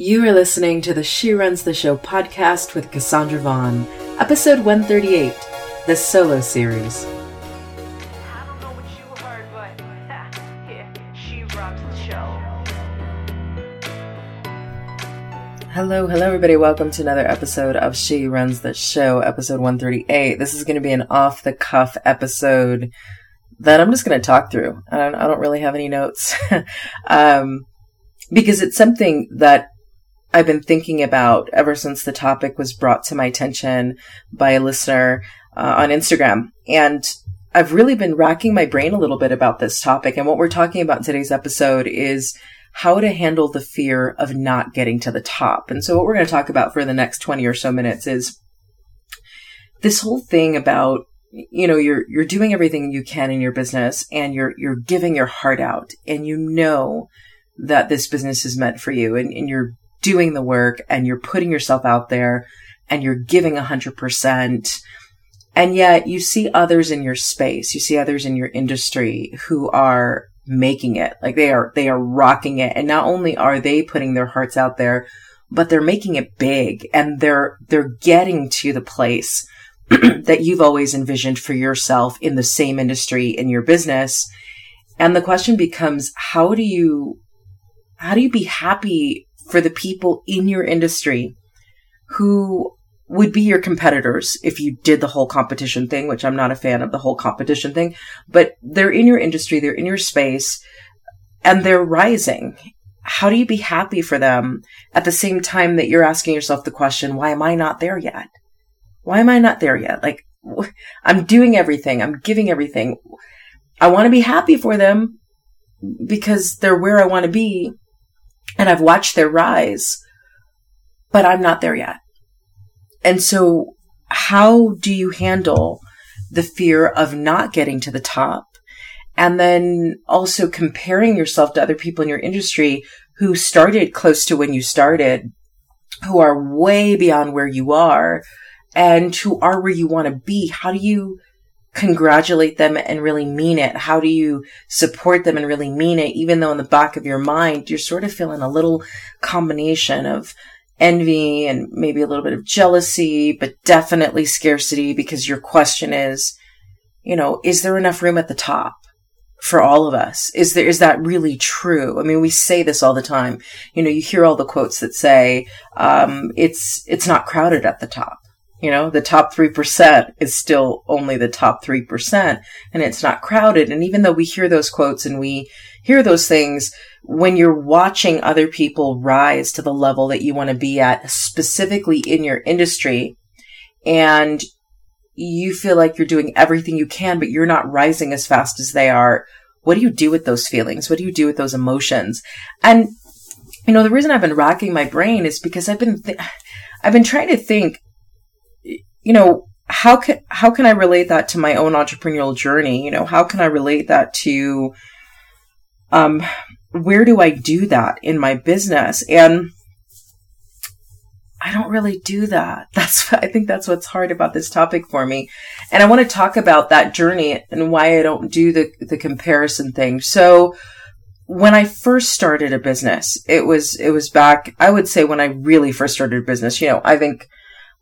You are listening to the She Runs the Show podcast with Cassandra Vaughn, episode 138, the solo series. I don't know what you heard, but yeah, she runs the show. Hello, hello, everybody. Welcome to another episode of She Runs the Show, episode 138. This is going to be an off the cuff episode that I'm just going to talk through. I don't, I don't really have any notes. um, because it's something that I've been thinking about ever since the topic was brought to my attention by a listener uh, on Instagram. And I've really been racking my brain a little bit about this topic. And what we're talking about in today's episode is how to handle the fear of not getting to the top. And so what we're going to talk about for the next 20 or so minutes is this whole thing about you know you're you're doing everything you can in your business and you're you're giving your heart out and you know that this business is meant for you and, and you're doing the work and you're putting yourself out there and you're giving 100%. And yet you see others in your space, you see others in your industry who are making it. Like they are, they are rocking it. And not only are they putting their hearts out there, but they're making it big and they're, they're getting to the place that you've always envisioned for yourself in the same industry in your business. And the question becomes, how do you, how do you be happy for the people in your industry who would be your competitors if you did the whole competition thing, which I'm not a fan of the whole competition thing, but they're in your industry, they're in your space, and they're rising. How do you be happy for them at the same time that you're asking yourself the question, why am I not there yet? Why am I not there yet? Like, I'm doing everything. I'm giving everything. I want to be happy for them because they're where I want to be and I've watched their rise, but I'm not there yet. And so how do you handle the fear of not getting to the top? And then also comparing yourself to other people in your industry who started close to when you started, who are way beyond where you are and who are where you want to be. How do you congratulate them and really mean it? How do you support them and really mean it? Even though in the back of your mind, you're sort of feeling a little combination of envy and maybe a little bit of jealousy, but definitely scarcity because your question is, you know, is there enough room at the top? for all of us is there is that really true i mean we say this all the time you know you hear all the quotes that say um, it's it's not crowded at the top you know, the top 3% is still only the top 3% and it's not crowded. And even though we hear those quotes and we hear those things, when you're watching other people rise to the level that you want to be at, specifically in your industry, and you feel like you're doing everything you can, but you're not rising as fast as they are, what do you do with those feelings? What do you do with those emotions? And, you know, the reason I've been racking my brain is because I've been, th- I've been trying to think you know, how can how can I relate that to my own entrepreneurial journey? You know, how can I relate that to um where do I do that in my business? And I don't really do that. That's I think that's what's hard about this topic for me. And I want to talk about that journey and why I don't do the the comparison thing. So when I first started a business, it was it was back I would say when I really first started a business, you know, I think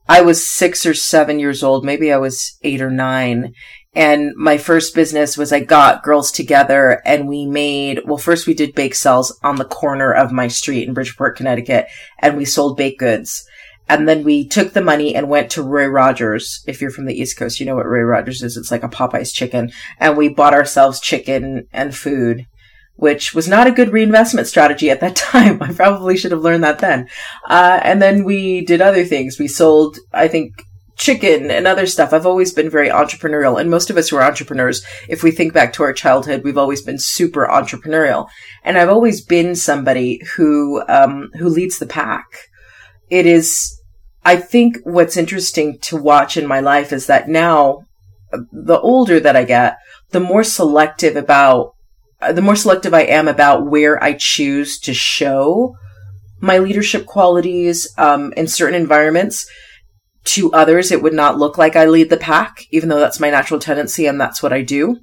I was six or seven years old. Maybe I was eight or nine. And my first business was I got girls together and we made, well, first we did bake sales on the corner of my street in Bridgeport, Connecticut, and we sold baked goods. And then we took the money and went to Roy Rogers. If you're from the East Coast, you know what Roy Rogers is. It's like a Popeye's chicken. And we bought ourselves chicken and food which was not a good reinvestment strategy at that time. I probably should have learned that then. Uh, and then we did other things. We sold, I think, chicken and other stuff. I've always been very entrepreneurial. And most of us who are entrepreneurs, if we think back to our childhood, we've always been super entrepreneurial. And I've always been somebody who, um, who leads the pack. It is, I think what's interesting to watch in my life is that now, the older that I get, the more selective about uh, the more selective I am about where I choose to show my leadership qualities um, in certain environments. To others, it would not look like I lead the pack, even though that's my natural tendency and that's what I do.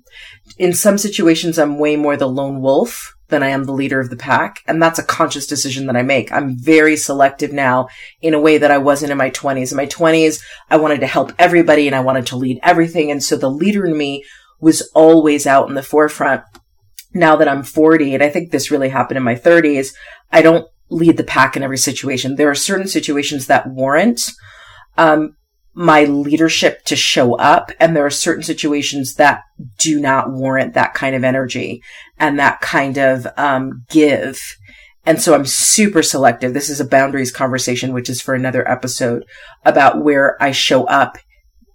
In some situations, I'm way more the lone wolf than I am the leader of the pack. And that's a conscious decision that I make. I'm very selective now in a way that I wasn't in my 20s. In my 20s, I wanted to help everybody and I wanted to lead everything. And so the leader in me was always out in the forefront. Now that I'm 40, and I think this really happened in my 30s, I don't lead the pack in every situation. There are certain situations that warrant um, my leadership to show up. And there are certain situations that do not warrant that kind of energy and that kind of um, give. And so I'm super selective. This is a boundaries conversation, which is for another episode about where I show up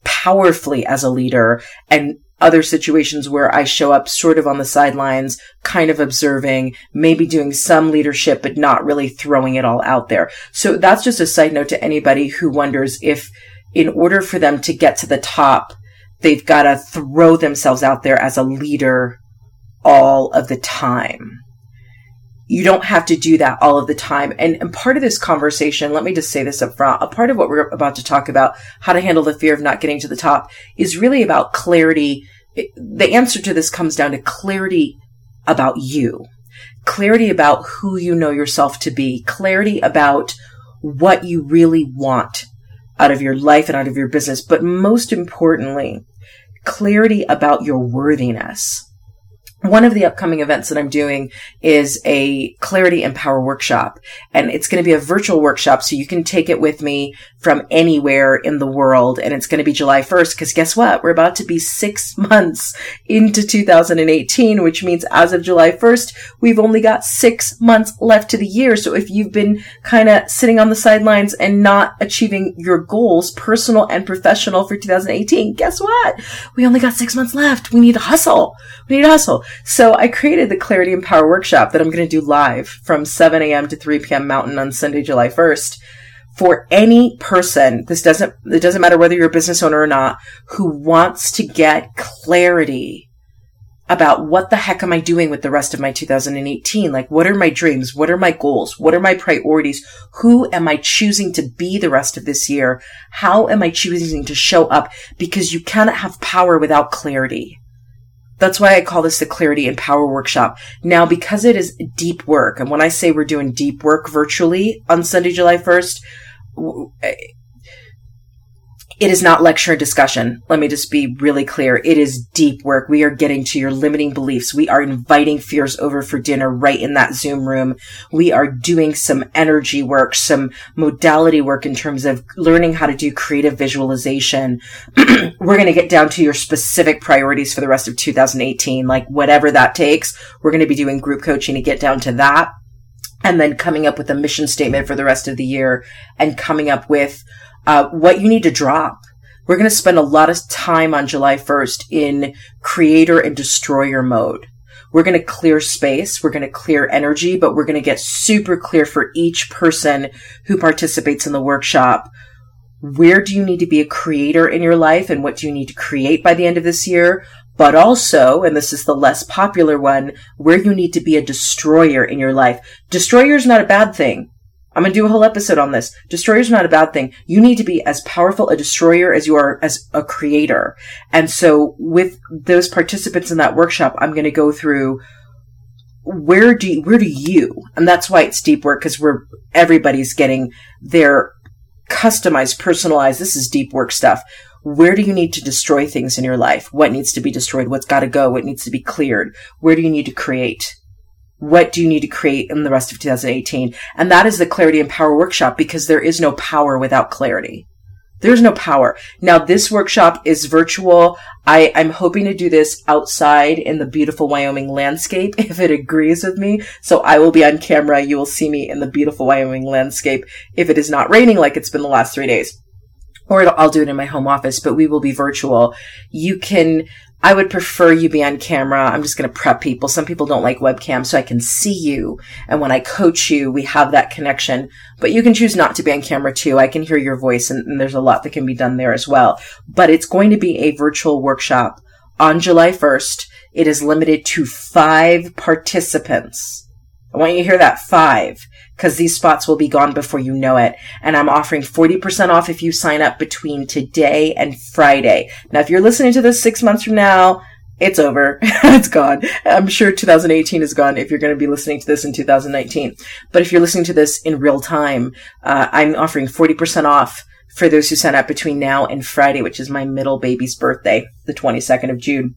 powerfully as a leader and other situations where I show up sort of on the sidelines, kind of observing, maybe doing some leadership, but not really throwing it all out there. So that's just a side note to anybody who wonders if in order for them to get to the top, they've got to throw themselves out there as a leader all of the time. You don't have to do that all of the time. And, and part of this conversation, let me just say this up front, a part of what we're about to talk about, how to handle the fear of not getting to the top, is really about clarity. The answer to this comes down to clarity about you, clarity about who you know yourself to be, clarity about what you really want out of your life and out of your business, but most importantly, clarity about your worthiness one of the upcoming events that I'm doing is a clarity and power workshop. And it's going to be a virtual workshop. So you can take it with me from anywhere in the world. And it's going to be July 1st. Cause guess what? We're about to be six months into 2018, which means as of July 1st, we've only got six months left to the year. So if you've been kind of sitting on the sidelines and not achieving your goals, personal and professional for 2018, guess what? We only got six months left. We need to hustle. We need to hustle. So I created the Clarity and Power Workshop that I'm going to do live from 7 a.m. to 3 p.m. Mountain on Sunday, July 1st. For any person, this doesn't, it doesn't matter whether you're a business owner or not, who wants to get clarity about what the heck am I doing with the rest of my 2018? Like, what are my dreams? What are my goals? What are my priorities? Who am I choosing to be the rest of this year? How am I choosing to show up? Because you cannot have power without clarity. That's why I call this the clarity and power workshop. Now, because it is deep work, and when I say we're doing deep work virtually on Sunday, July 1st, Eh, it is not lecture and discussion. Let me just be really clear. It is deep work. We are getting to your limiting beliefs. We are inviting fears over for dinner right in that Zoom room. We are doing some energy work, some modality work in terms of learning how to do creative visualization. we're going to get down to your specific priorities for the rest of 2018, like whatever that takes. We're going to be doing group coaching to get down to that and then coming up with a mission statement for the rest of the year and coming up with uh, what you need to drop. We're going to spend a lot of time on July 1st in creator and destroyer mode. We're going to clear space. We're going to clear energy, but we're going to get super clear for each person who participates in the workshop. Where do you need to be a creator in your life and what do you need to create by the end of this year? But also, and this is the less popular one, where you need to be a destroyer in your life. Destroyer is not a bad thing. I'm going to do a whole episode on this. Destroyer is not a bad thing. You need to be as powerful a destroyer as you are as a creator. And so with those participants in that workshop, I'm going to go through where do you, where do you, and that's why it's deep work because we're, everybody's getting their customized, personalized, this is deep work stuff. Where do you need to destroy things in your life? What needs to be destroyed? What's got to go? What needs to be cleared? Where do you need to create? what do you need to create in the rest of 2018? And that is the clarity and power workshop because there is no power without clarity. There's no power. Now this workshop is virtual. I, I'm hoping to do this outside in the beautiful Wyoming landscape if it agrees with me. So I will be on camera. You will see me in the beautiful Wyoming landscape if it is not raining like it's been the last three days. Or I'll do it in my home office, but we will be virtual. You can I would prefer you be on camera. I'm just going to prep people. Some people don't like webcam, so I can see you. And when I coach you, we have that connection. But you can choose not to be on camera too. I can hear your voice and, and there's a lot that can be done there as well. But it's going to be a virtual workshop on July 1st. It is limited to five participants. I want you to hear that five because these spots will be gone before you know it. And I'm offering 40% off if you sign up between today and Friday. Now, if you're listening to this six months from now, it's over. it's gone. I'm sure 2018 is gone if you're going to be listening to this in 2019. But if you're listening to this in real time, uh, I'm offering 40% off for those who sign up between now and Friday, which is my middle baby's birthday, the 22nd of June.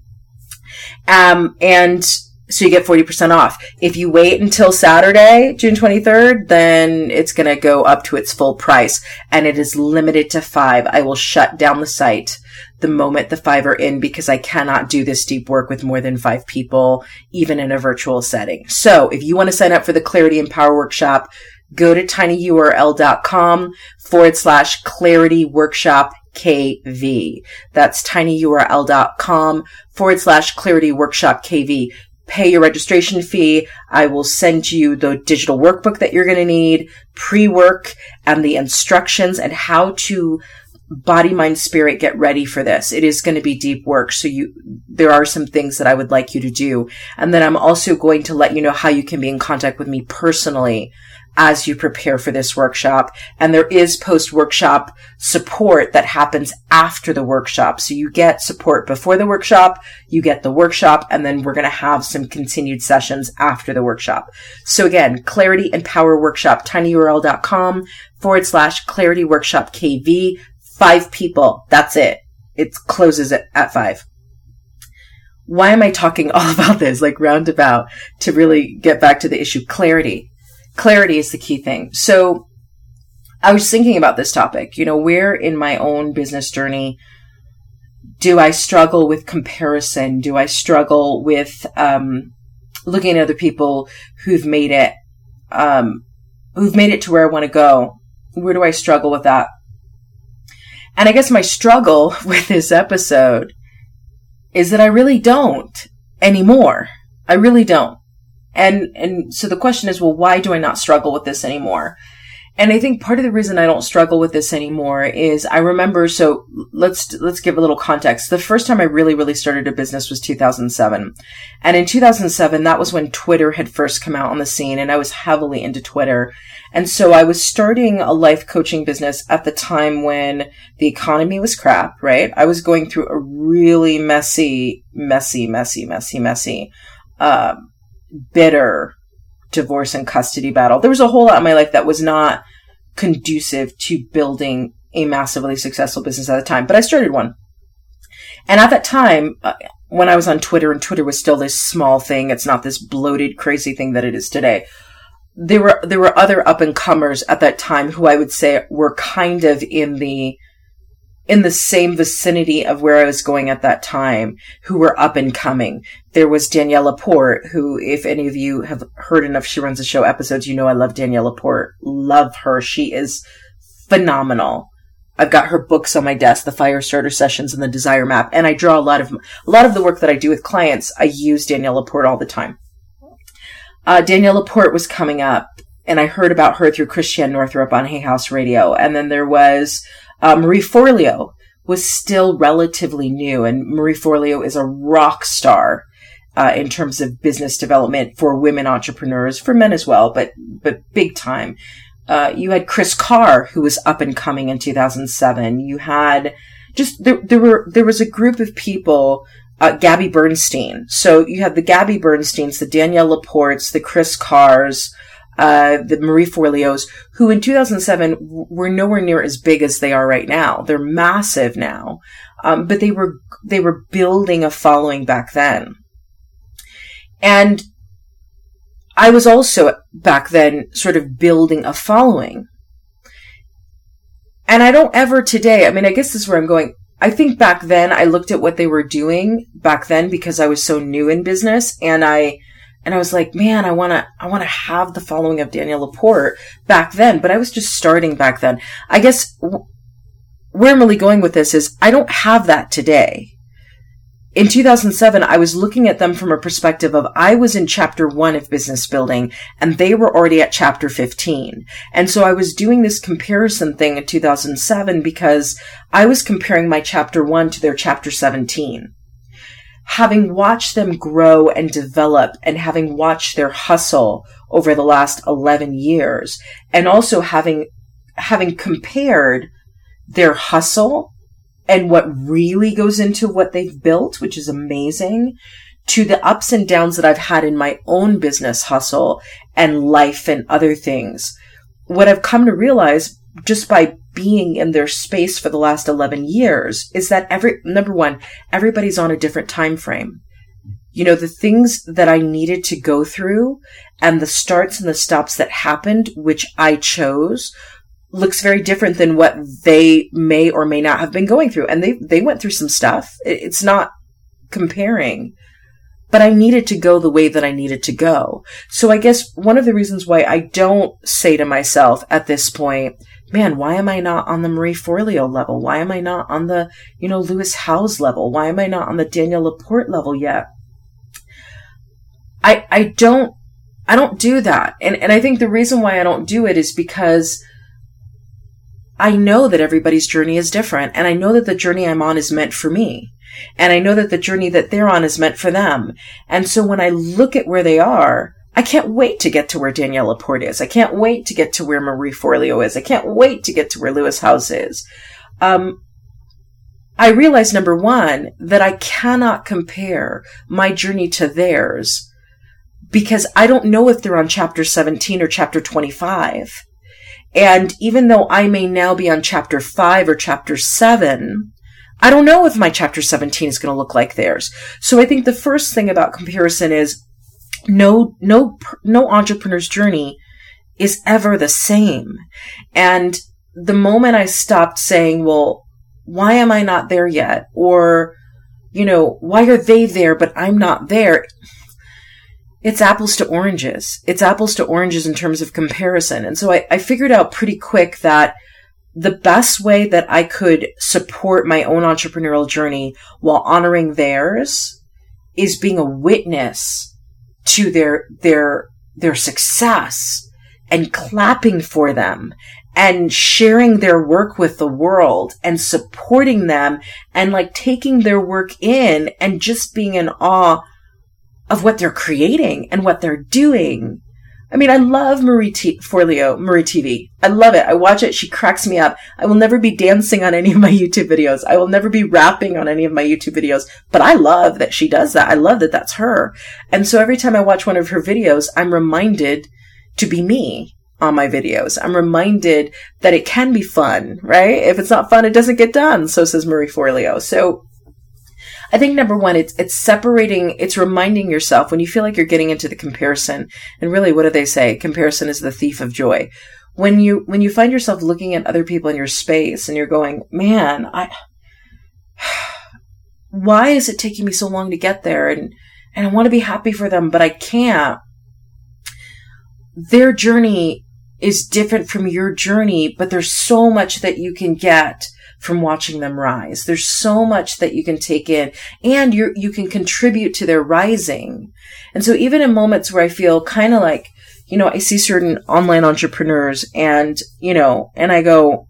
Um, and so you get 40% off. If you wait until Saturday, June 23rd, then it's going to go up to its full price and it is limited to five. I will shut down the site the moment the five are in because I cannot do this deep work with more than five people, even in a virtual setting. So if you want to sign up for the Clarity and Power Workshop, go to tinyurl.com forward slash clarity workshop KV. That's tinyurl.com forward slash clarity workshop KV. Pay your registration fee. I will send you the digital workbook that you're going to need, pre-work and the instructions and how to body, mind, spirit, get ready for this. It is going to be deep work. So you, there are some things that I would like you to do. And then I'm also going to let you know how you can be in contact with me personally as you prepare for this workshop. And there is post workshop support that happens after the workshop. So you get support before the workshop, you get the workshop, and then we're going to have some continued sessions after the workshop. So again, clarity and power workshop, tinyurl.com forward slash clarity workshop KV five people. That's it. It closes at, at five. Why am I talking all about this, like roundabout, to really get back to the issue? Clarity. Clarity is the key thing. So I was thinking about this topic. You know, where in my own business journey do I struggle with comparison? Do I struggle with um, looking at other people who've made it, um, who've made it to where I want to go? Where do I struggle with that? And I guess my struggle with this episode is that I really don't anymore. I really don't. And, and so the question is, well, why do I not struggle with this anymore? And I think part of the reason I don't struggle with this anymore is I remember, so let's, let's give a little context. The first time I really, really started a business was 2007. And in 2007, that was when Twitter had first come out on the scene and I was heavily into Twitter. And so I was starting a life coaching business at the time when the economy was crap, right? I was going through a really messy, messy, messy, messy, messy, uh, bitter divorce and custody battle. There was a whole lot in my life that was not conducive to building a massively successful business at the time, but I started one. And at that time, uh, when I was on Twitter and Twitter was still this small thing, it's not this bloated, crazy thing that it is today. There were, there were other up and comers at that time who I would say were kind of in the, in the same vicinity of where I was going at that time who were up and coming. There was Danielle Laporte, who, if any of you have heard enough She Runs the Show episodes, you know I love Danielle Laporte. Love her. She is phenomenal. I've got her books on my desk, the Fire Starter Sessions and the Desire Map, and I draw a lot of, a lot of the work that I do with clients, I use Danielle Laporte all the time. Uh, Danielle Laporte was coming up, and I heard about her through Christiane Northrup on Hay House Radio, and then there was uh, Marie Forleo was still relatively new, and Marie Forleo is a rock star uh, in terms of business development for women entrepreneurs, for men as well, but but big time. Uh, you had Kris Carr, who was up and coming in 2007. You had just there there were there was a group of people. Uh, Gabby Bernstein. So you had the Gabby Bernsteins, the Danielle Laportes, the Kris Carrs, uh, the Marie Forleos, who in 2007 were nowhere near as big as they are right now. They're massive now. Um, but they were, they were building a following back then. And I was also back then sort of building a following. And I don't ever today, I mean, I guess this is where I'm going. I think back then I looked at what they were doing back then because I was so new in business and I, and I was like, man, I want to, I want to have the following of Danielle Laporte back then, but I was just starting back then. I guess w- where I'm really going with this is I don't have that today. In 2007, I was looking at them from a perspective of I was in chapter one of business building and they were already at chapter 15. And so I was doing this comparison thing in 2007 because I was comparing my chapter one to their chapter 17 having watched them grow and develop and having watched their hustle over the last 11 years and also having having compared their hustle and what really goes into what they've built, which is amazing, to the ups and downs that I've had in my own business hustle and life and other things. What I've come to realize just by being in their space for the last 11 years is that every, number one, everybody's on a different time frame. You know, the things that I needed to go through and the starts and the stops that happened, which I chose, looks very different than what they may or may not have been going through. And they, they went through some stuff. It's not comparing, but I needed to go the way that I needed to go. So I guess one of the reasons why I don't say to myself at this point, man, why am I not on the Marie Forleo level? Why am I not on the, you know, Lewis Howes level? Why am I not on the Danielle Laporte level yet? I, I don't, I don't do that. And, and I think the reason why I don't do it is because I know that everybody's journey is different and I know that the journey I'm on is meant for me. And I know that the journey that they're on is meant for them. And so when I look at where they are, I can't wait to get to where Danielle Laporte is. I can't wait to get to where Marie Forleo is. I can't wait to get to where Lewis Howes is. Um, I realize number one, that I cannot compare my journey to theirs because I don't know if they're on chapter 17 or chapter 25. And even though I may now be on chapter five or chapter seven, I don't know if my chapter 17 is going to look like theirs. So I think the first thing about comparison is no, no, no entrepreneur's journey is ever the same. And the moment I stopped saying, well, why am I not there yet? Or, you know, why are they there, but I'm not there? it's apples to oranges. It's apples to oranges in terms of comparison. And so I, I figured out pretty quick that the best way that I could support my own entrepreneurial journey while honoring theirs is being a witness to their, their, their success and clapping for them and sharing their work with the world and supporting them and like taking their work in and just being in awe of what they're creating and what they're doing. I mean, I love Marie T- Forleo, Marie TV. I love it. I watch it. She cracks me up. I will never be dancing on any of my YouTube videos. I will never be rapping on any of my YouTube videos, but I love that she does that. I love that that's her. And so every time I watch one of her videos, I'm reminded to be me on my videos. I'm reminded that it can be fun, right? If it's not fun, it doesn't get done. So says Marie Forleo. So I think number one, it's it's separating, it's reminding yourself when you feel like you're getting into the comparison. And really, what do they say? Comparison is the thief of joy. When you when you find yourself looking at other people in your space and you're going, man, I why is it taking me so long to get there? And and I want to be happy for them, but I can't. Their journey is different from your journey, but there's so much that you can get from watching them rise. There's so much that you can take in and you you can contribute to their rising. And so even in moments where I feel kind of like, you know, I see certain online entrepreneurs and, you know, and I go,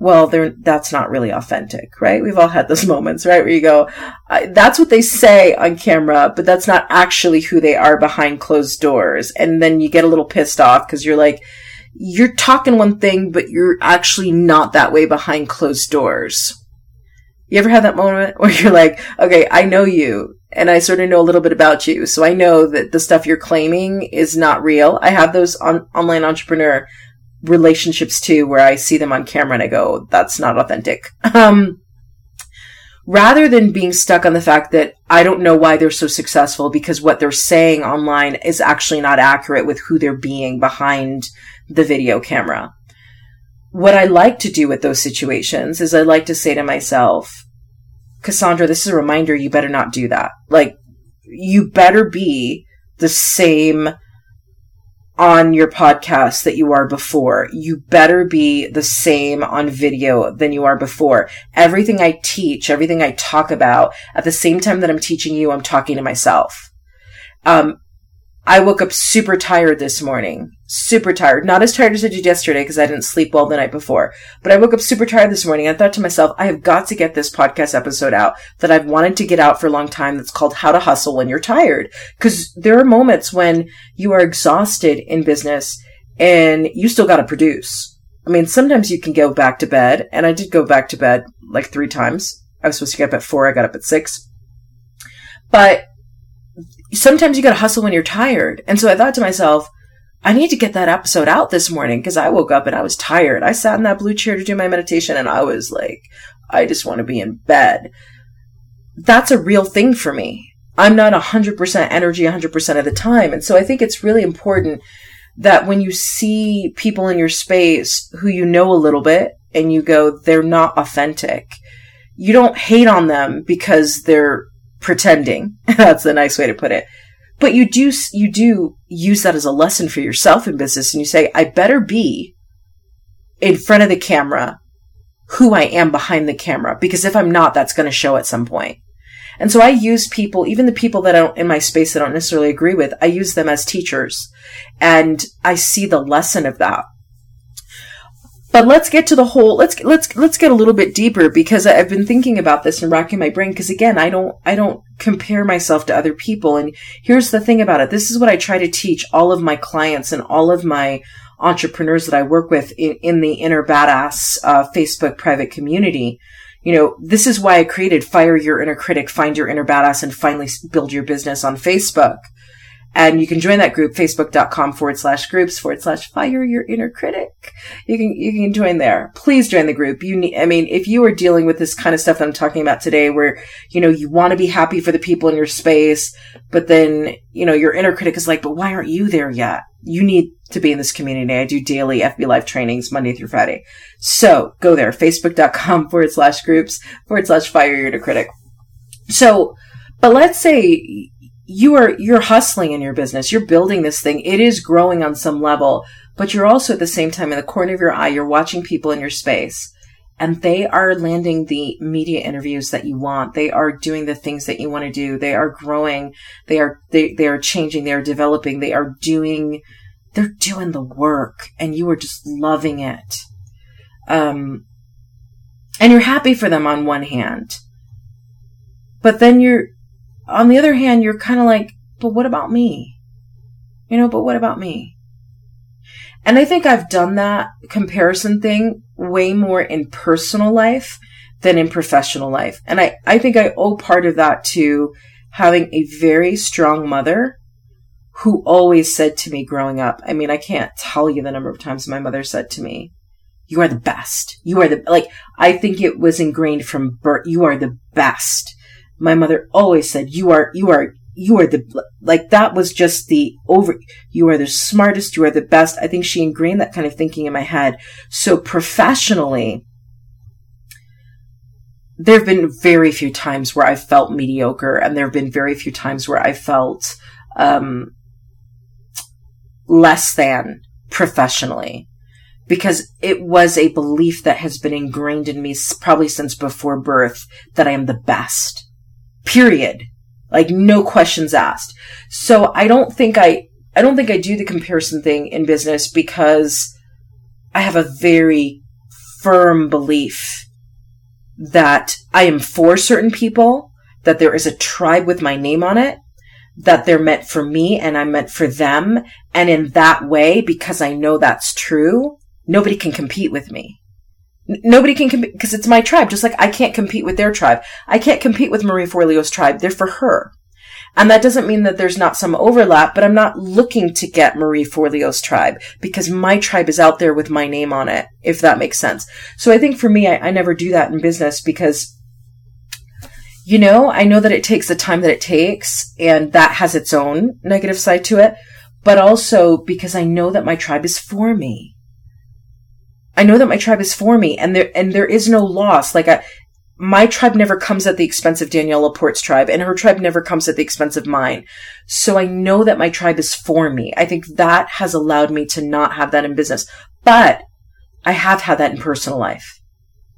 well, that's not really authentic, right? We've all had those moments, right? Where you go, that's what they say on camera, but that's not actually who they are behind closed doors. And then you get a little pissed off because you're like, you're talking one thing, but you're actually not that way behind closed doors. You ever had that moment where you're like, okay, I know you and I sort of know a little bit about you. So I know that the stuff you're claiming is not real. I have those on- online entrepreneur relationships too, where I see them on camera and I go, that's not authentic. Um, rather than being stuck on the fact that I don't know why they're so successful because what they're saying online is actually not accurate with who they're being behind the video camera. What I like to do with those situations is I like to say to myself, Cassandra, this is a reminder you better not do that. Like, you better be the same on your podcast that you are before. You better be the same on video than you are before. Everything I teach, everything I talk about, at the same time that I'm teaching you, I'm talking to myself. Um, I woke up super tired this morning. Super tired. Not as tired as I did yesterday because I didn't sleep well the night before. But I woke up super tired this morning. I thought to myself, I have got to get this podcast episode out that I've wanted to get out for a long time that's called How to Hustle When You're Tired. Because there are moments when you are exhausted in business and you still got to produce. I mean, sometimes you can go back to bed, and I did go back to bed like three times. I was supposed to get up at four, I got up at six. But sometimes you gotta hustle when you're tired. And so I thought to myself, I need to get that episode out this morning because I woke up and I was tired. I sat in that blue chair to do my meditation and I was like, I just want to be in bed. That's a real thing for me. I'm not 100% energy 100% of the time. And so I think it's really important that when you see people in your space who you know a little bit and you go, they're not authentic, you don't hate on them because they're pretending. That's a nice way to put it. But you do, you do use that as a lesson for yourself in business and you say, I better be in front of the camera who I am behind the camera because if I'm not, that's going to show at some point. And so I use people, even the people that I in my space that I don't necessarily agree with, I use them as teachers and I see the lesson of that. But let's get to the whole, let's, let's, let's get a little bit deeper because I've been thinking about this and racking my brain. Cause again, I don't, I don't compare myself to other people. And here's the thing about it. This is what I try to teach all of my clients and all of my entrepreneurs that I work with in, in the inner badass uh, Facebook private community you know, this is why I created Fire Your Inner Critic, Find Your Inner Badass, and Finally Build Your Business on Facebook. And you can join that group, facebook.com forward slash groups forward slash fire your inner critic. You can, you can join there. Please join the group. You need, I mean, if you are dealing with this kind of stuff that I'm talking about today, where, you know, you want to be happy for the people in your space, but then, you know, your inner critic is like, but why aren't you there yet? You need to be in this community. I do daily FB Live trainings Monday through Friday. So go there, facebook.com forward slash groups forward slash fire your inner critic. So, but let's say you are, you're hustling in your business. You're building this thing. It is growing on some level, but you're also at the same time in the corner of your eye, you're watching people in your space and they are landing the media interviews that you want. They are doing the things that you want to do. They are growing. They are, they, they are changing. They are developing. They are doing they're doing the work and you are just loving it. Um, and you're happy for them on one hand. But then you're, on the other hand, you're kind of like, but what about me? You know, but what about me? And I think I've done that comparison thing way more in personal life than in professional life. And I, I think I owe part of that to having a very strong mother who always said to me growing up, I mean, I can't tell you the number of times my mother said to me, you are the best. You are the, like, I think it was ingrained from birth. You are the best. My mother always said, you are, you are, you are the, like, that was just the over, you are the smartest. You are the best. I think she ingrained that kind of thinking in my head. So professionally, there have been very few times where I felt mediocre and there have been very few times where I felt, um, less than professionally because it was a belief that has been ingrained in me probably since before birth that I am the best. Period. Like no questions asked. So I don't think I, I don't think I do the comparison thing in business because I have a very firm belief that I am for certain people, that there is a tribe with my name on it, that they're meant for me and I'm meant for them. And in that way, because I know that's true, nobody can compete with me. Nobody can compete because it's my tribe. Just like I can't compete with their tribe. I can't compete with Marie Forleo's tribe. They're for her. And that doesn't mean that there's not some overlap, but I'm not looking to get Marie Forleo's tribe because my tribe is out there with my name on it, if that makes sense. So I think for me, I, I never do that in business because you know, I know that it takes the time that it takes and that has its own negative side to it, but also because I know that my tribe is for me. I know that my tribe is for me and there, and there is no loss. Like I, my tribe never comes at the expense of Danielle Laporte's tribe and her tribe never comes at the expense of mine. So I know that my tribe is for me. I think that has allowed me to not have that in business, but I have had that in personal life.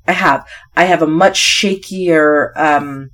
I have. I have a much shakier, um,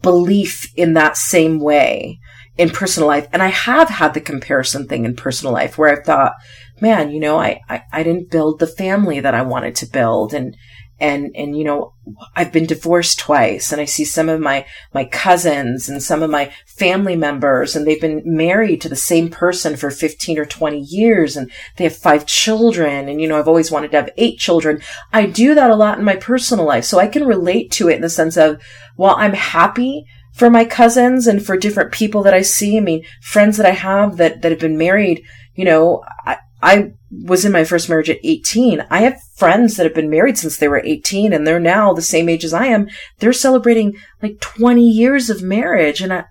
belief in that same way in personal life. And I have had the comparison thing in personal life where I've thought, man, you know, I, I, I didn't build the family that I wanted to build. And, and and you know I've been divorced twice and I see some of my my cousins and some of my family members and they've been married to the same person for 15 or 20 years and they have five children and you know I've always wanted to have eight children. I do that a lot in my personal life. So I can relate to it in the sense of well, I'm happy for my cousins and for different people that I see. I mean friends that I have that that have been married you know I, I was in my first marriage at 18. I have friends that have been married since they were 18 and they're now the same age as I am. They're celebrating like 20 years of marriage. And I,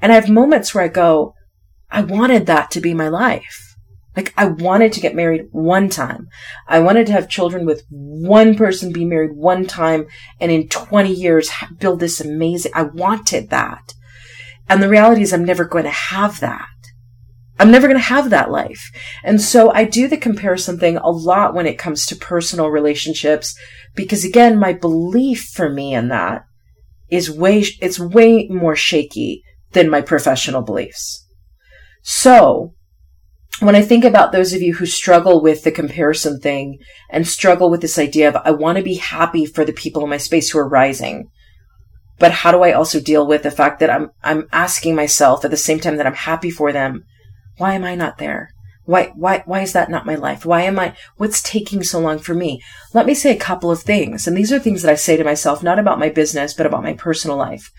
and I have moments where I go, I wanted that to be my life. Like I wanted to get married one time. I wanted to have children with one person, be married one time, and in 20 years build this amazing. I wanted that. And the reality is I'm never going to have that. I'm never going to have that life. And so I do the comparison thing a lot when it comes to personal relationships because again, my belief for me in that is way, it's way more shaky than my professional beliefs. So when I think about those of you who struggle with the comparison thing and struggle with this idea of I want to be happy for the people in my space who are rising, but how do I also deal with the fact that I'm, I'm asking myself at the same time that I'm happy for them, why am I not there? Why, why, why is that not my life? Why am I, what's taking so long for me? Let me say a couple of things. And these are things that I say to myself, not about my business, but about my personal life.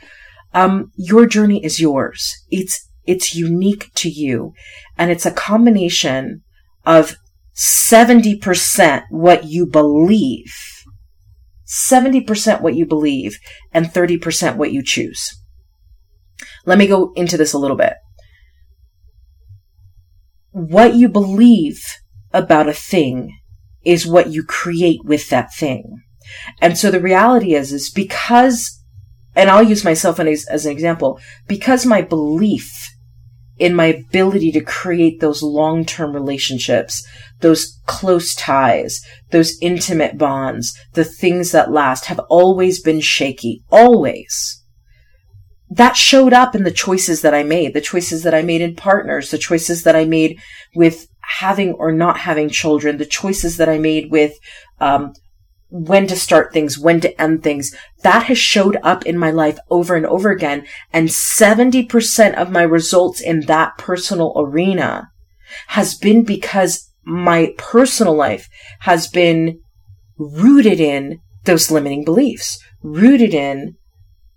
Um, your journey is yours. It's, it's unique to you. And it's a combination of 70% what you believe, 70% what you believe, and 30% what you choose. Let me go into this a little bit what you believe about a thing is what you create with that thing. And so the reality is, is because, and I'll use myself as, as an example, because my belief in my ability to create those long-term relationships, those close ties, those intimate bonds, the things that last have always been shaky. Always that showed up in the choices that I made, the choices that I made in partners, the choices that I made with having or not having children, the choices that I made with, um, when to start things, when to end things. That has showed up in my life over and over again. And 70% of my results in that personal arena has been because my personal life has been rooted in those limiting beliefs, rooted in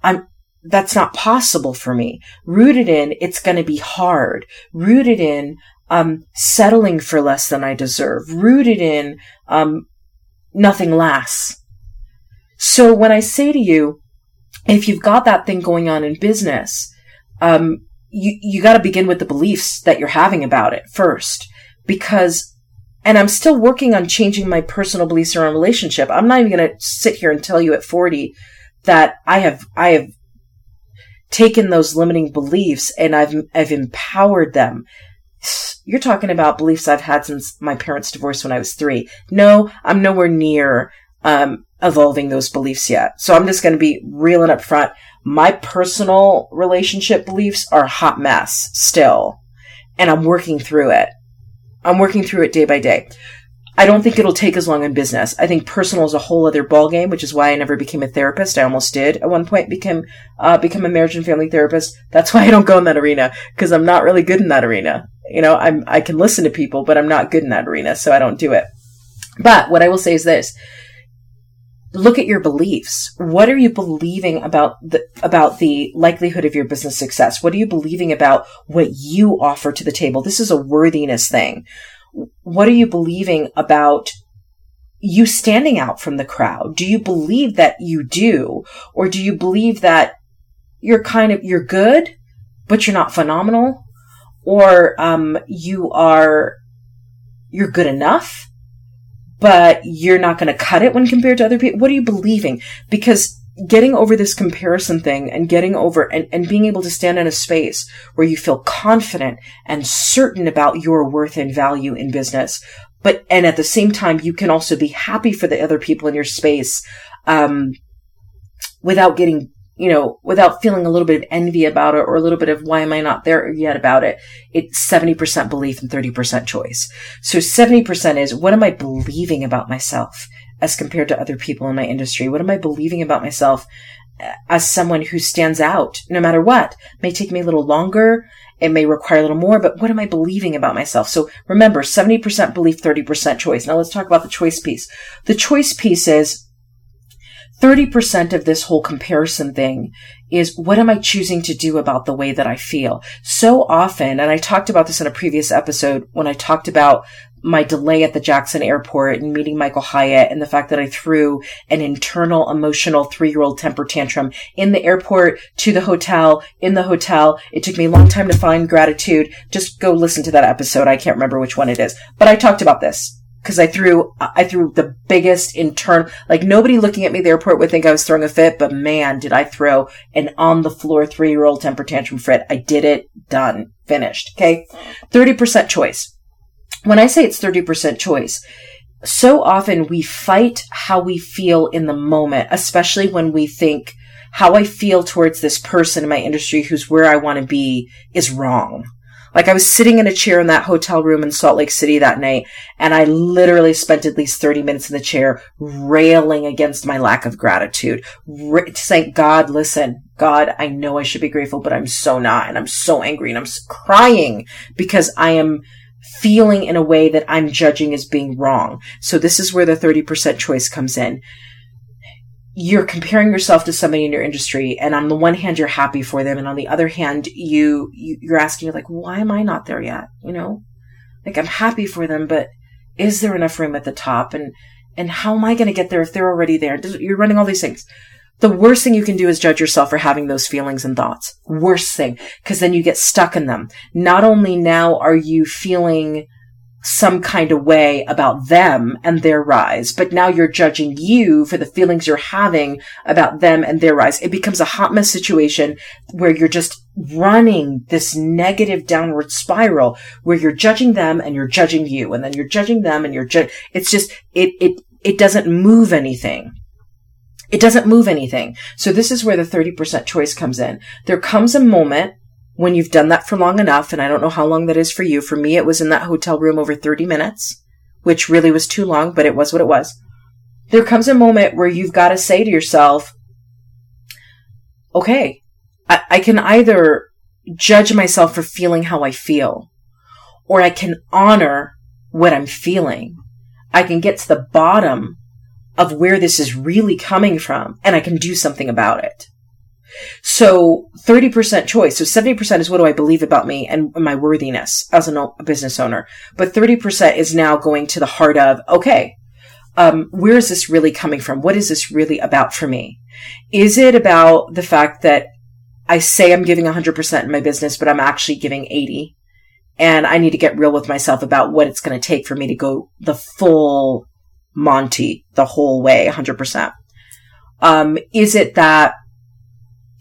I'm, that's not possible for me. Rooted in, it's going to be hard. Rooted in, um, settling for less than I deserve. Rooted in, um, nothing lasts. So when I say to you, if you've got that thing going on in business, um, you, you got to begin with the beliefs that you're having about it first. Because, and I'm still working on changing my personal beliefs around relationship. I'm not even going to sit here and tell you at 40 that I have, I have taken those limiting beliefs and I've, I've empowered them. You're talking about beliefs I've had since my parents divorced when I was three. No, I'm nowhere near, um, evolving those beliefs yet. So I'm just going to be real and upfront. My personal relationship beliefs are a hot mess still, and I'm working through it. I'm working through it day by day. I don't think it'll take as long in business. I think personal is a whole other ballgame, which is why I never became a therapist. I almost did at one point become uh, become a marriage and family therapist. That's why I don't go in that arena because I'm not really good in that arena. You know, I'm I can listen to people, but I'm not good in that arena, so I don't do it. But what I will say is this: look at your beliefs. What are you believing about the about the likelihood of your business success? What are you believing about what you offer to the table? This is a worthiness thing what are you believing about you standing out from the crowd? Do you believe that you do? Or do you believe that you're kind of, you're good, but you're not phenomenal? Or, um, you are, you're good enough, but you're not going to cut it when compared to other people? What are you believing? Because getting over this comparison thing and getting over and, and being able to stand in a space where you feel confident and certain about your worth and value in business. But, and at the same time, you can also be happy for the other people in your space, um, without getting, you know, without feeling a little bit of envy about it or a little bit of why am I not there yet about it, it's 70% belief and 30% choice. So 70% is what am I believing about myself as compared to other people in my industry? What am I believing about myself uh, as someone who stands out no matter what? It may take me a little longer. It may require a little more, but what am I believing about myself? So remember, 70% belief, 30% choice. Now let's talk about the choice piece. The choice piece is 30% of this whole comparison thing is what am I choosing to do about the way that I feel? So often, and I talked about this in a previous episode when I talked about my delay at the Jackson airport and meeting Michael Hyatt and the fact that I threw an internal emotional three year old temper tantrum in the airport to the hotel, in the hotel. It took me a long time to find gratitude. Just go listen to that episode. I can't remember which one it is, but I talked about this because I threw I threw the biggest internal like nobody looking at me at the airport would think I was throwing a fit, but man, did I throw an on the floor three year old temper tantrum fit. I did it, done, finished. Okay. 30% choice. When I say it's 30% choice, so often we fight how we feel in the moment, especially when we think how I feel towards this person in my industry who's where I want to be is wrong like I was sitting in a chair in that hotel room in Salt Lake City that night, and I literally spent at least 30 minutes in the chair railing against my lack of gratitude, saying, God, listen, God, I know I should be grateful, but I'm so not. And I'm so angry and I'm crying because I am feeling in a way that I'm judging as being wrong. So this is where the 30% choice comes in. You're comparing yourself to somebody in your industry and on the one hand you're happy for them and on the other hand you, you you're asking like why am i not there yet? You know? Like i'm happy for them but is there enough room at the top? And and how am i going to get there if they're already there? You're running all these things the worst thing you can do is judge yourself for having those feelings and thoughts worst thing because then you get stuck in them not only now are you feeling some kind of way about them and their rise, but now you're judging you for the feelings you're having about them and their rise. It becomes a hot mess situation where you're just running this negative downward spiral where you're judging them and you're judging you and then you're judging them and you're ju- it's just, it, it, it doesn't move anything. It doesn't move anything. So this is where the 30% choice comes in. There comes a moment when you've done that for long enough, and I don't know how long that is for you. For me, it was in that hotel room over 30 minutes, which really was too long, but it was what it was. There comes a moment where you've got to say to yourself, okay, I, I can either judge myself for feeling how I feel, or I can honor what I'm feeling. I can get to the bottom of where this is really coming from, and I can do something about it. So 30% choice. So 70% is what do I believe about me and my worthiness as a business owner. But 30% is now going to the heart of, okay, um, where is this really coming from? What is this really about for me? Is it about the fact that I say I'm giving 100% in my business, but I'm actually giving 80? And I need to get real with myself about what it's going to take for me to go the full Monty the whole way, 100%. Um, is it that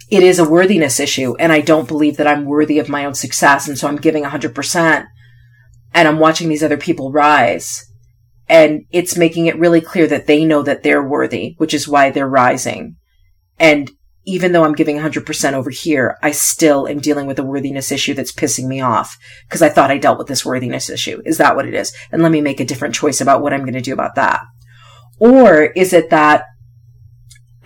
it is a worthiness issue and I don't believe that I'm worthy of my own success. And so I'm giving 100% and I'm watching these other people rise. And it's making it really clear that they know that they're worthy, which is why they're rising. And even though I'm giving 100% over here, I still am dealing with a worthiness issue that's pissing me off because I thought I dealt with this worthiness issue. Is that what it is? And let me make a different choice about what I'm going to do about that. Or is it that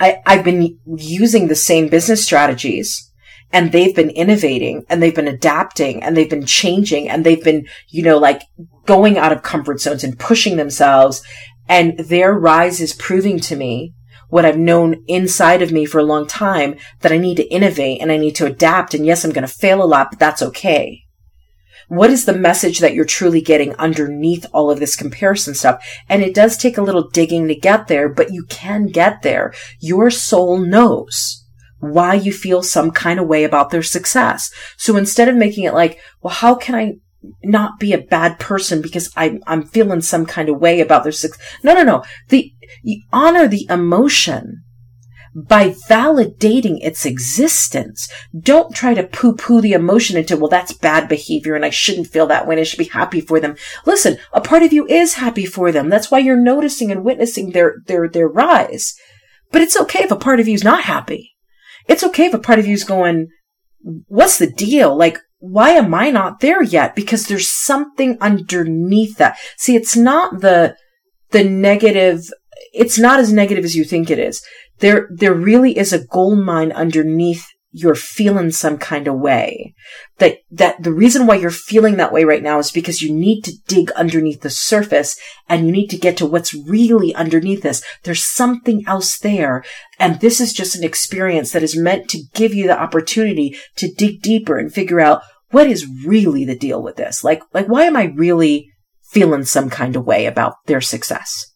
I, I've been using the same business strategies and they've been innovating and they've been adapting and they've been changing and they've been, you know, like going out of comfort zones and pushing themselves. And their rise is proving to me what I've known inside of me for a long time that I need to innovate and I need to adapt. And yes, I'm going to fail a lot, but that's okay. What is the message that you're truly getting underneath all of this comparison stuff? And it does take a little digging to get there, but you can get there. Your soul knows why you feel some kind of way about their success. So instead of making it like, well, how can I not be a bad person because I'm, I'm feeling some kind of way about their success? No, no, no. The, you honor the emotion by validating its existence. Don't try to poo poo the emotion into, well, that's bad behavior and I shouldn't feel that way and I should be happy for them. Listen, a part of you is happy for them. That's why you're noticing and witnessing their, their, their rise. But it's okay if a part of you is not happy. It's okay if a part of you is going, what's the deal? Like, why am I not there yet? Because there's something underneath that. See, it's not the, the negative, it's not as negative as you think it is. There, there really is a gold mine underneath you're feeling some kind of way. That, that the reason why you're feeling that way right now is because you need to dig underneath the surface and you need to get to what's really underneath this. There's something else there. And this is just an experience that is meant to give you the opportunity to dig deeper and figure out what is really the deal with this? Like, like, why am I really feeling some kind of way about their success?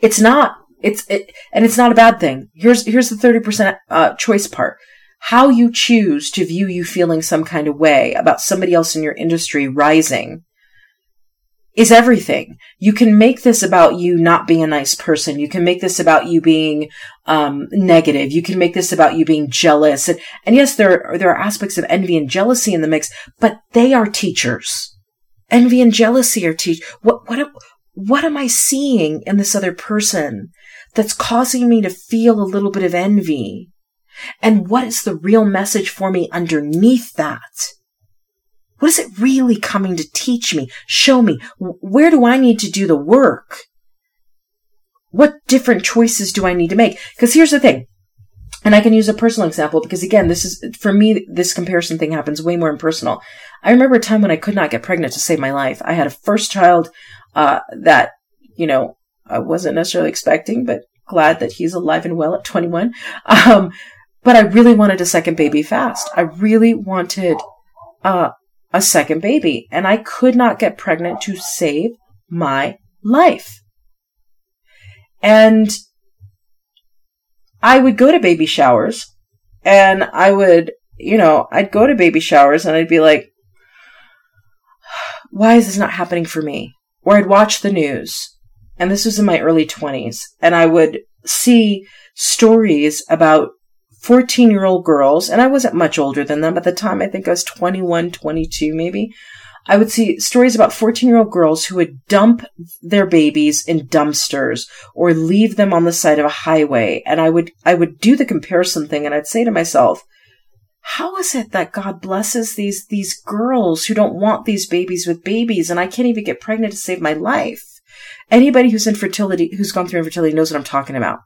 It's not it's it, and it's not a bad thing. Here's here's the thirty percent uh, choice part. How you choose to view you feeling some kind of way about somebody else in your industry rising is everything. You can make this about you not being a nice person. You can make this about you being um, negative. You can make this about you being jealous. And, and yes, there are, there are aspects of envy and jealousy in the mix, but they are teachers. Envy and jealousy are teach. What what what am I seeing in this other person that's causing me to feel a little bit of envy? And what is the real message for me underneath that? What is it really coming to teach me, show me? Where do I need to do the work? What different choices do I need to make? Because here's the thing. And I can use a personal example because again, this is, for me, this comparison thing happens way more impersonal. I remember a time when I could not get pregnant to save my life. I had a first child uh, that, you know, I wasn't necessarily expecting, but glad that he's alive and well at 21. Um, but I really wanted a second baby fast. I really wanted uh, a second baby, and I could not get pregnant to save my life. And I would go to baby showers, and I would, you know, I'd go to baby showers and I'd be like, why is this not happening for me? Or I'd watch the news, and this was in my early 20s, and I would see stories about 14 year old girls, and I wasn't much older than them at the time. I think I was 21, 22 maybe. I would see stories about 14 year old girls who would dump their babies in dumpsters or leave them on the side of a highway. And I would, I would do the comparison thing and I'd say to myself, how is it that God blesses these, these girls who don't want these babies with babies and I can't even get pregnant to save my life? Anybody who's infertility, who's gone through infertility knows what I'm talking about.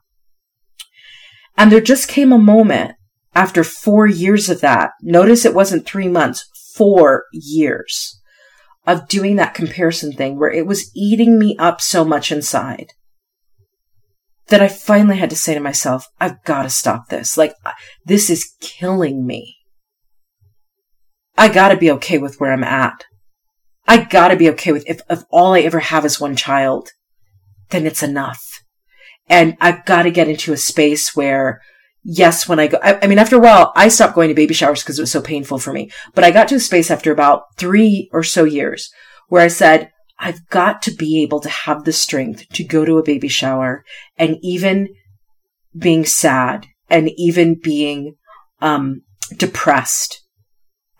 And there just came a moment after four years of that. Notice it wasn't three months, four years of doing that comparison thing where it was eating me up so much inside that I finally had to say to myself, I've got to stop this. Like, this is killing me. I gotta be okay with where I'm at. I gotta be okay with if, if all I ever have is one child, then it's enough. And I've gotta get into a space where, yes, when I go, I, I mean, after a while, I stopped going to baby showers because it was so painful for me. But I got to a space after about three or so years where I said, I've got to be able to have the strength to go to a baby shower and even being sad and even being um, depressed,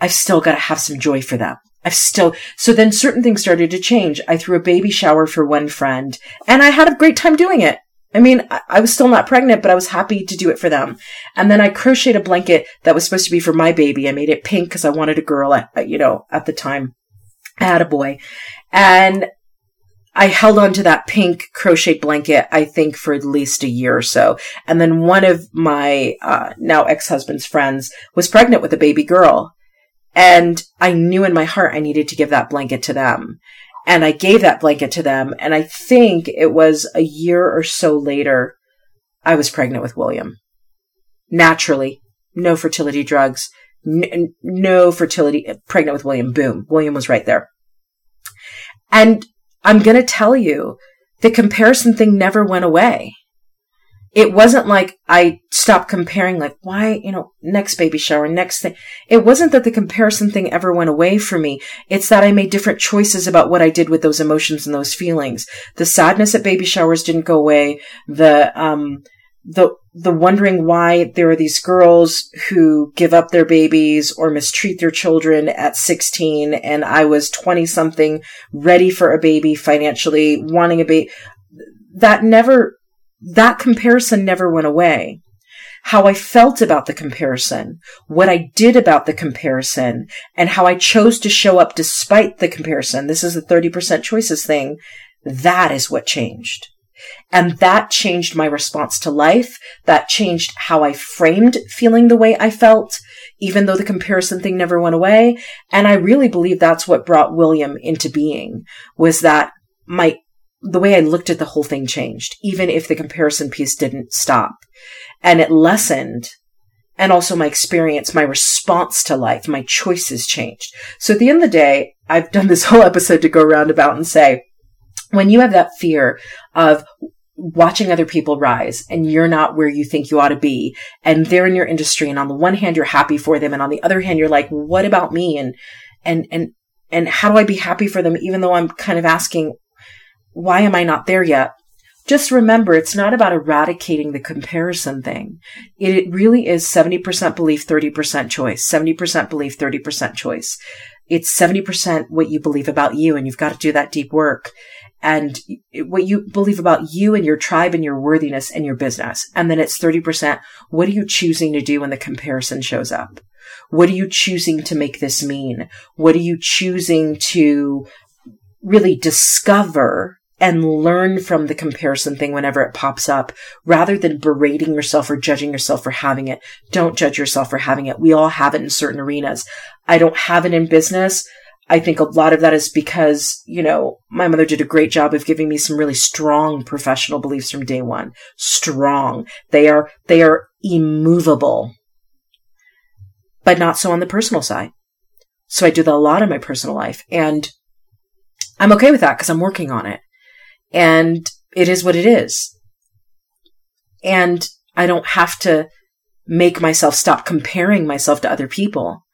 I've still got to have some joy for them. I've still, so then certain things started to change. I threw a baby shower for one friend and I had a great time doing it. I mean, I, I was still not pregnant, but I was happy to do it for them. And then I crocheted a blanket that was supposed to be for my baby. I made it pink because I wanted a girl at, you know, at the time. I had a boy. And I held on to that pink crochet blanket, I think, for at least a year or so. And then one of my uh, now ex husband's friends was pregnant with a baby girl. And I knew in my heart I needed to give that blanket to them. And I gave that blanket to them. And I think it was a year or so later, I was pregnant with William. Naturally, no fertility drugs, n- no fertility, pregnant with William. Boom. William was right there. And I'm going to tell you, the comparison thing never went away. It wasn't like I stopped comparing, like, why, you know, next baby shower, next thing. It wasn't that the comparison thing ever went away for me. It's that I made different choices about what I did with those emotions and those feelings. The sadness at baby showers didn't go away. The, um, the the wondering why there are these girls who give up their babies or mistreat their children at 16 and I was 20 something ready for a baby financially wanting a baby that never that comparison never went away how I felt about the comparison, what I did about the comparison, and how I chose to show up despite the comparison. This is the 30% choices thing. That is what changed. And that changed my response to life. That changed how I framed feeling the way I felt, even though the comparison thing never went away. And I really believe that's what brought William into being was that my, the way I looked at the whole thing changed, even if the comparison piece didn't stop. And it lessened and also my experience, my response to life, my choices changed. So at the end of the day, I've done this whole episode to go roundabout and say, when you have that fear of watching other people rise and you're not where you think you ought to be and they're in your industry and on the one hand you're happy for them and on the other hand you're like what about me? And and and and how do I be happy for them even though I'm kind of asking why am I not there yet? Just remember it's not about eradicating the comparison thing. It really is 70% belief 30% choice. 70% belief 30% choice. It's 70% what you believe about you and you've got to do that deep work and what you believe about you and your tribe and your worthiness and your business. And then it's 30%. What are you choosing to do when the comparison shows up? What are you choosing to make this mean? What are you choosing to really discover and learn from the comparison thing whenever it pops up rather than berating yourself or judging yourself for having it. Don't judge yourself for having it. We all have it in certain arenas. I don't have it in business. I think a lot of that is because, you know, my mother did a great job of giving me some really strong professional beliefs from day one. Strong. They are, they are immovable, but not so on the personal side. So I do that a lot in my personal life and I'm okay with that because I'm working on it and it is what it is. And I don't have to make myself stop comparing myself to other people.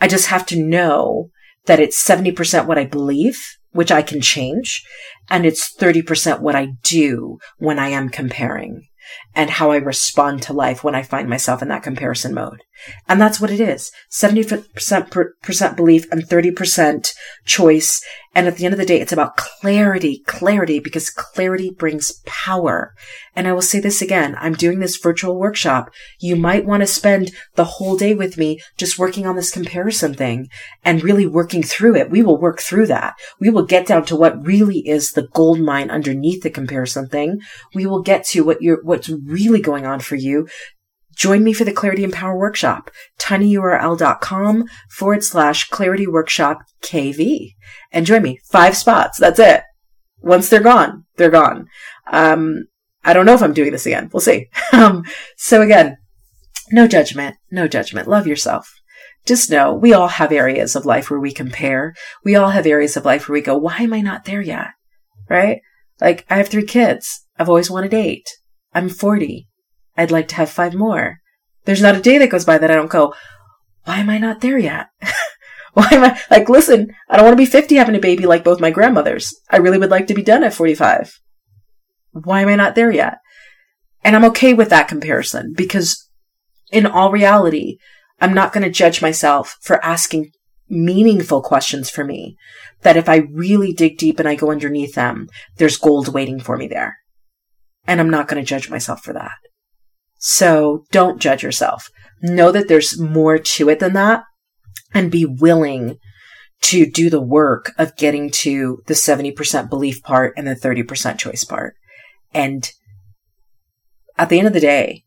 I just have to know that it's 70% what I believe, which I can change, and it's 30% what I do when I am comparing and how I respond to life when I find myself in that comparison mode. And that's what it is. 70% belief and 30% choice. And at the end of the day, it's about clarity, clarity, because clarity brings power. And I will say this again. I'm doing this virtual workshop. You might want to spend the whole day with me just working on this comparison thing and really working through it. We will work through that. We will get down to what really is the gold mine underneath the comparison thing. We will get to what you're, what's really going on for you Join me for the Clarity and Power Workshop, tinyurl.com forward slash clarity workshop KV. And join me. Five spots. That's it. Once they're gone, they're gone. Um, I don't know if I'm doing this again. We'll see. Um, so again, no judgment, no judgment. Love yourself. Just know we all have areas of life where we compare. We all have areas of life where we go, why am I not there yet? Right? Like I have three kids. I've always wanted eight. I'm 40. I'd like to have five more. There's not a day that goes by that I don't go, why am I not there yet? why am I like, listen, I don't want to be 50 having a baby like both my grandmothers. I really would like to be done at 45. Why am I not there yet? And I'm okay with that comparison because in all reality, I'm not going to judge myself for asking meaningful questions for me that if I really dig deep and I go underneath them, there's gold waiting for me there. And I'm not going to judge myself for that. So don't judge yourself. Know that there's more to it than that and be willing to do the work of getting to the 70% belief part and the 30% choice part. And at the end of the day,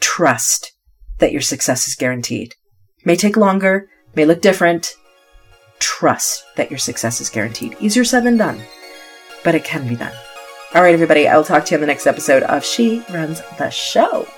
trust that your success is guaranteed. May take longer, may look different. Trust that your success is guaranteed. Easier said than done, but it can be done. All right, everybody, I will talk to you on the next episode of She Runs the Show.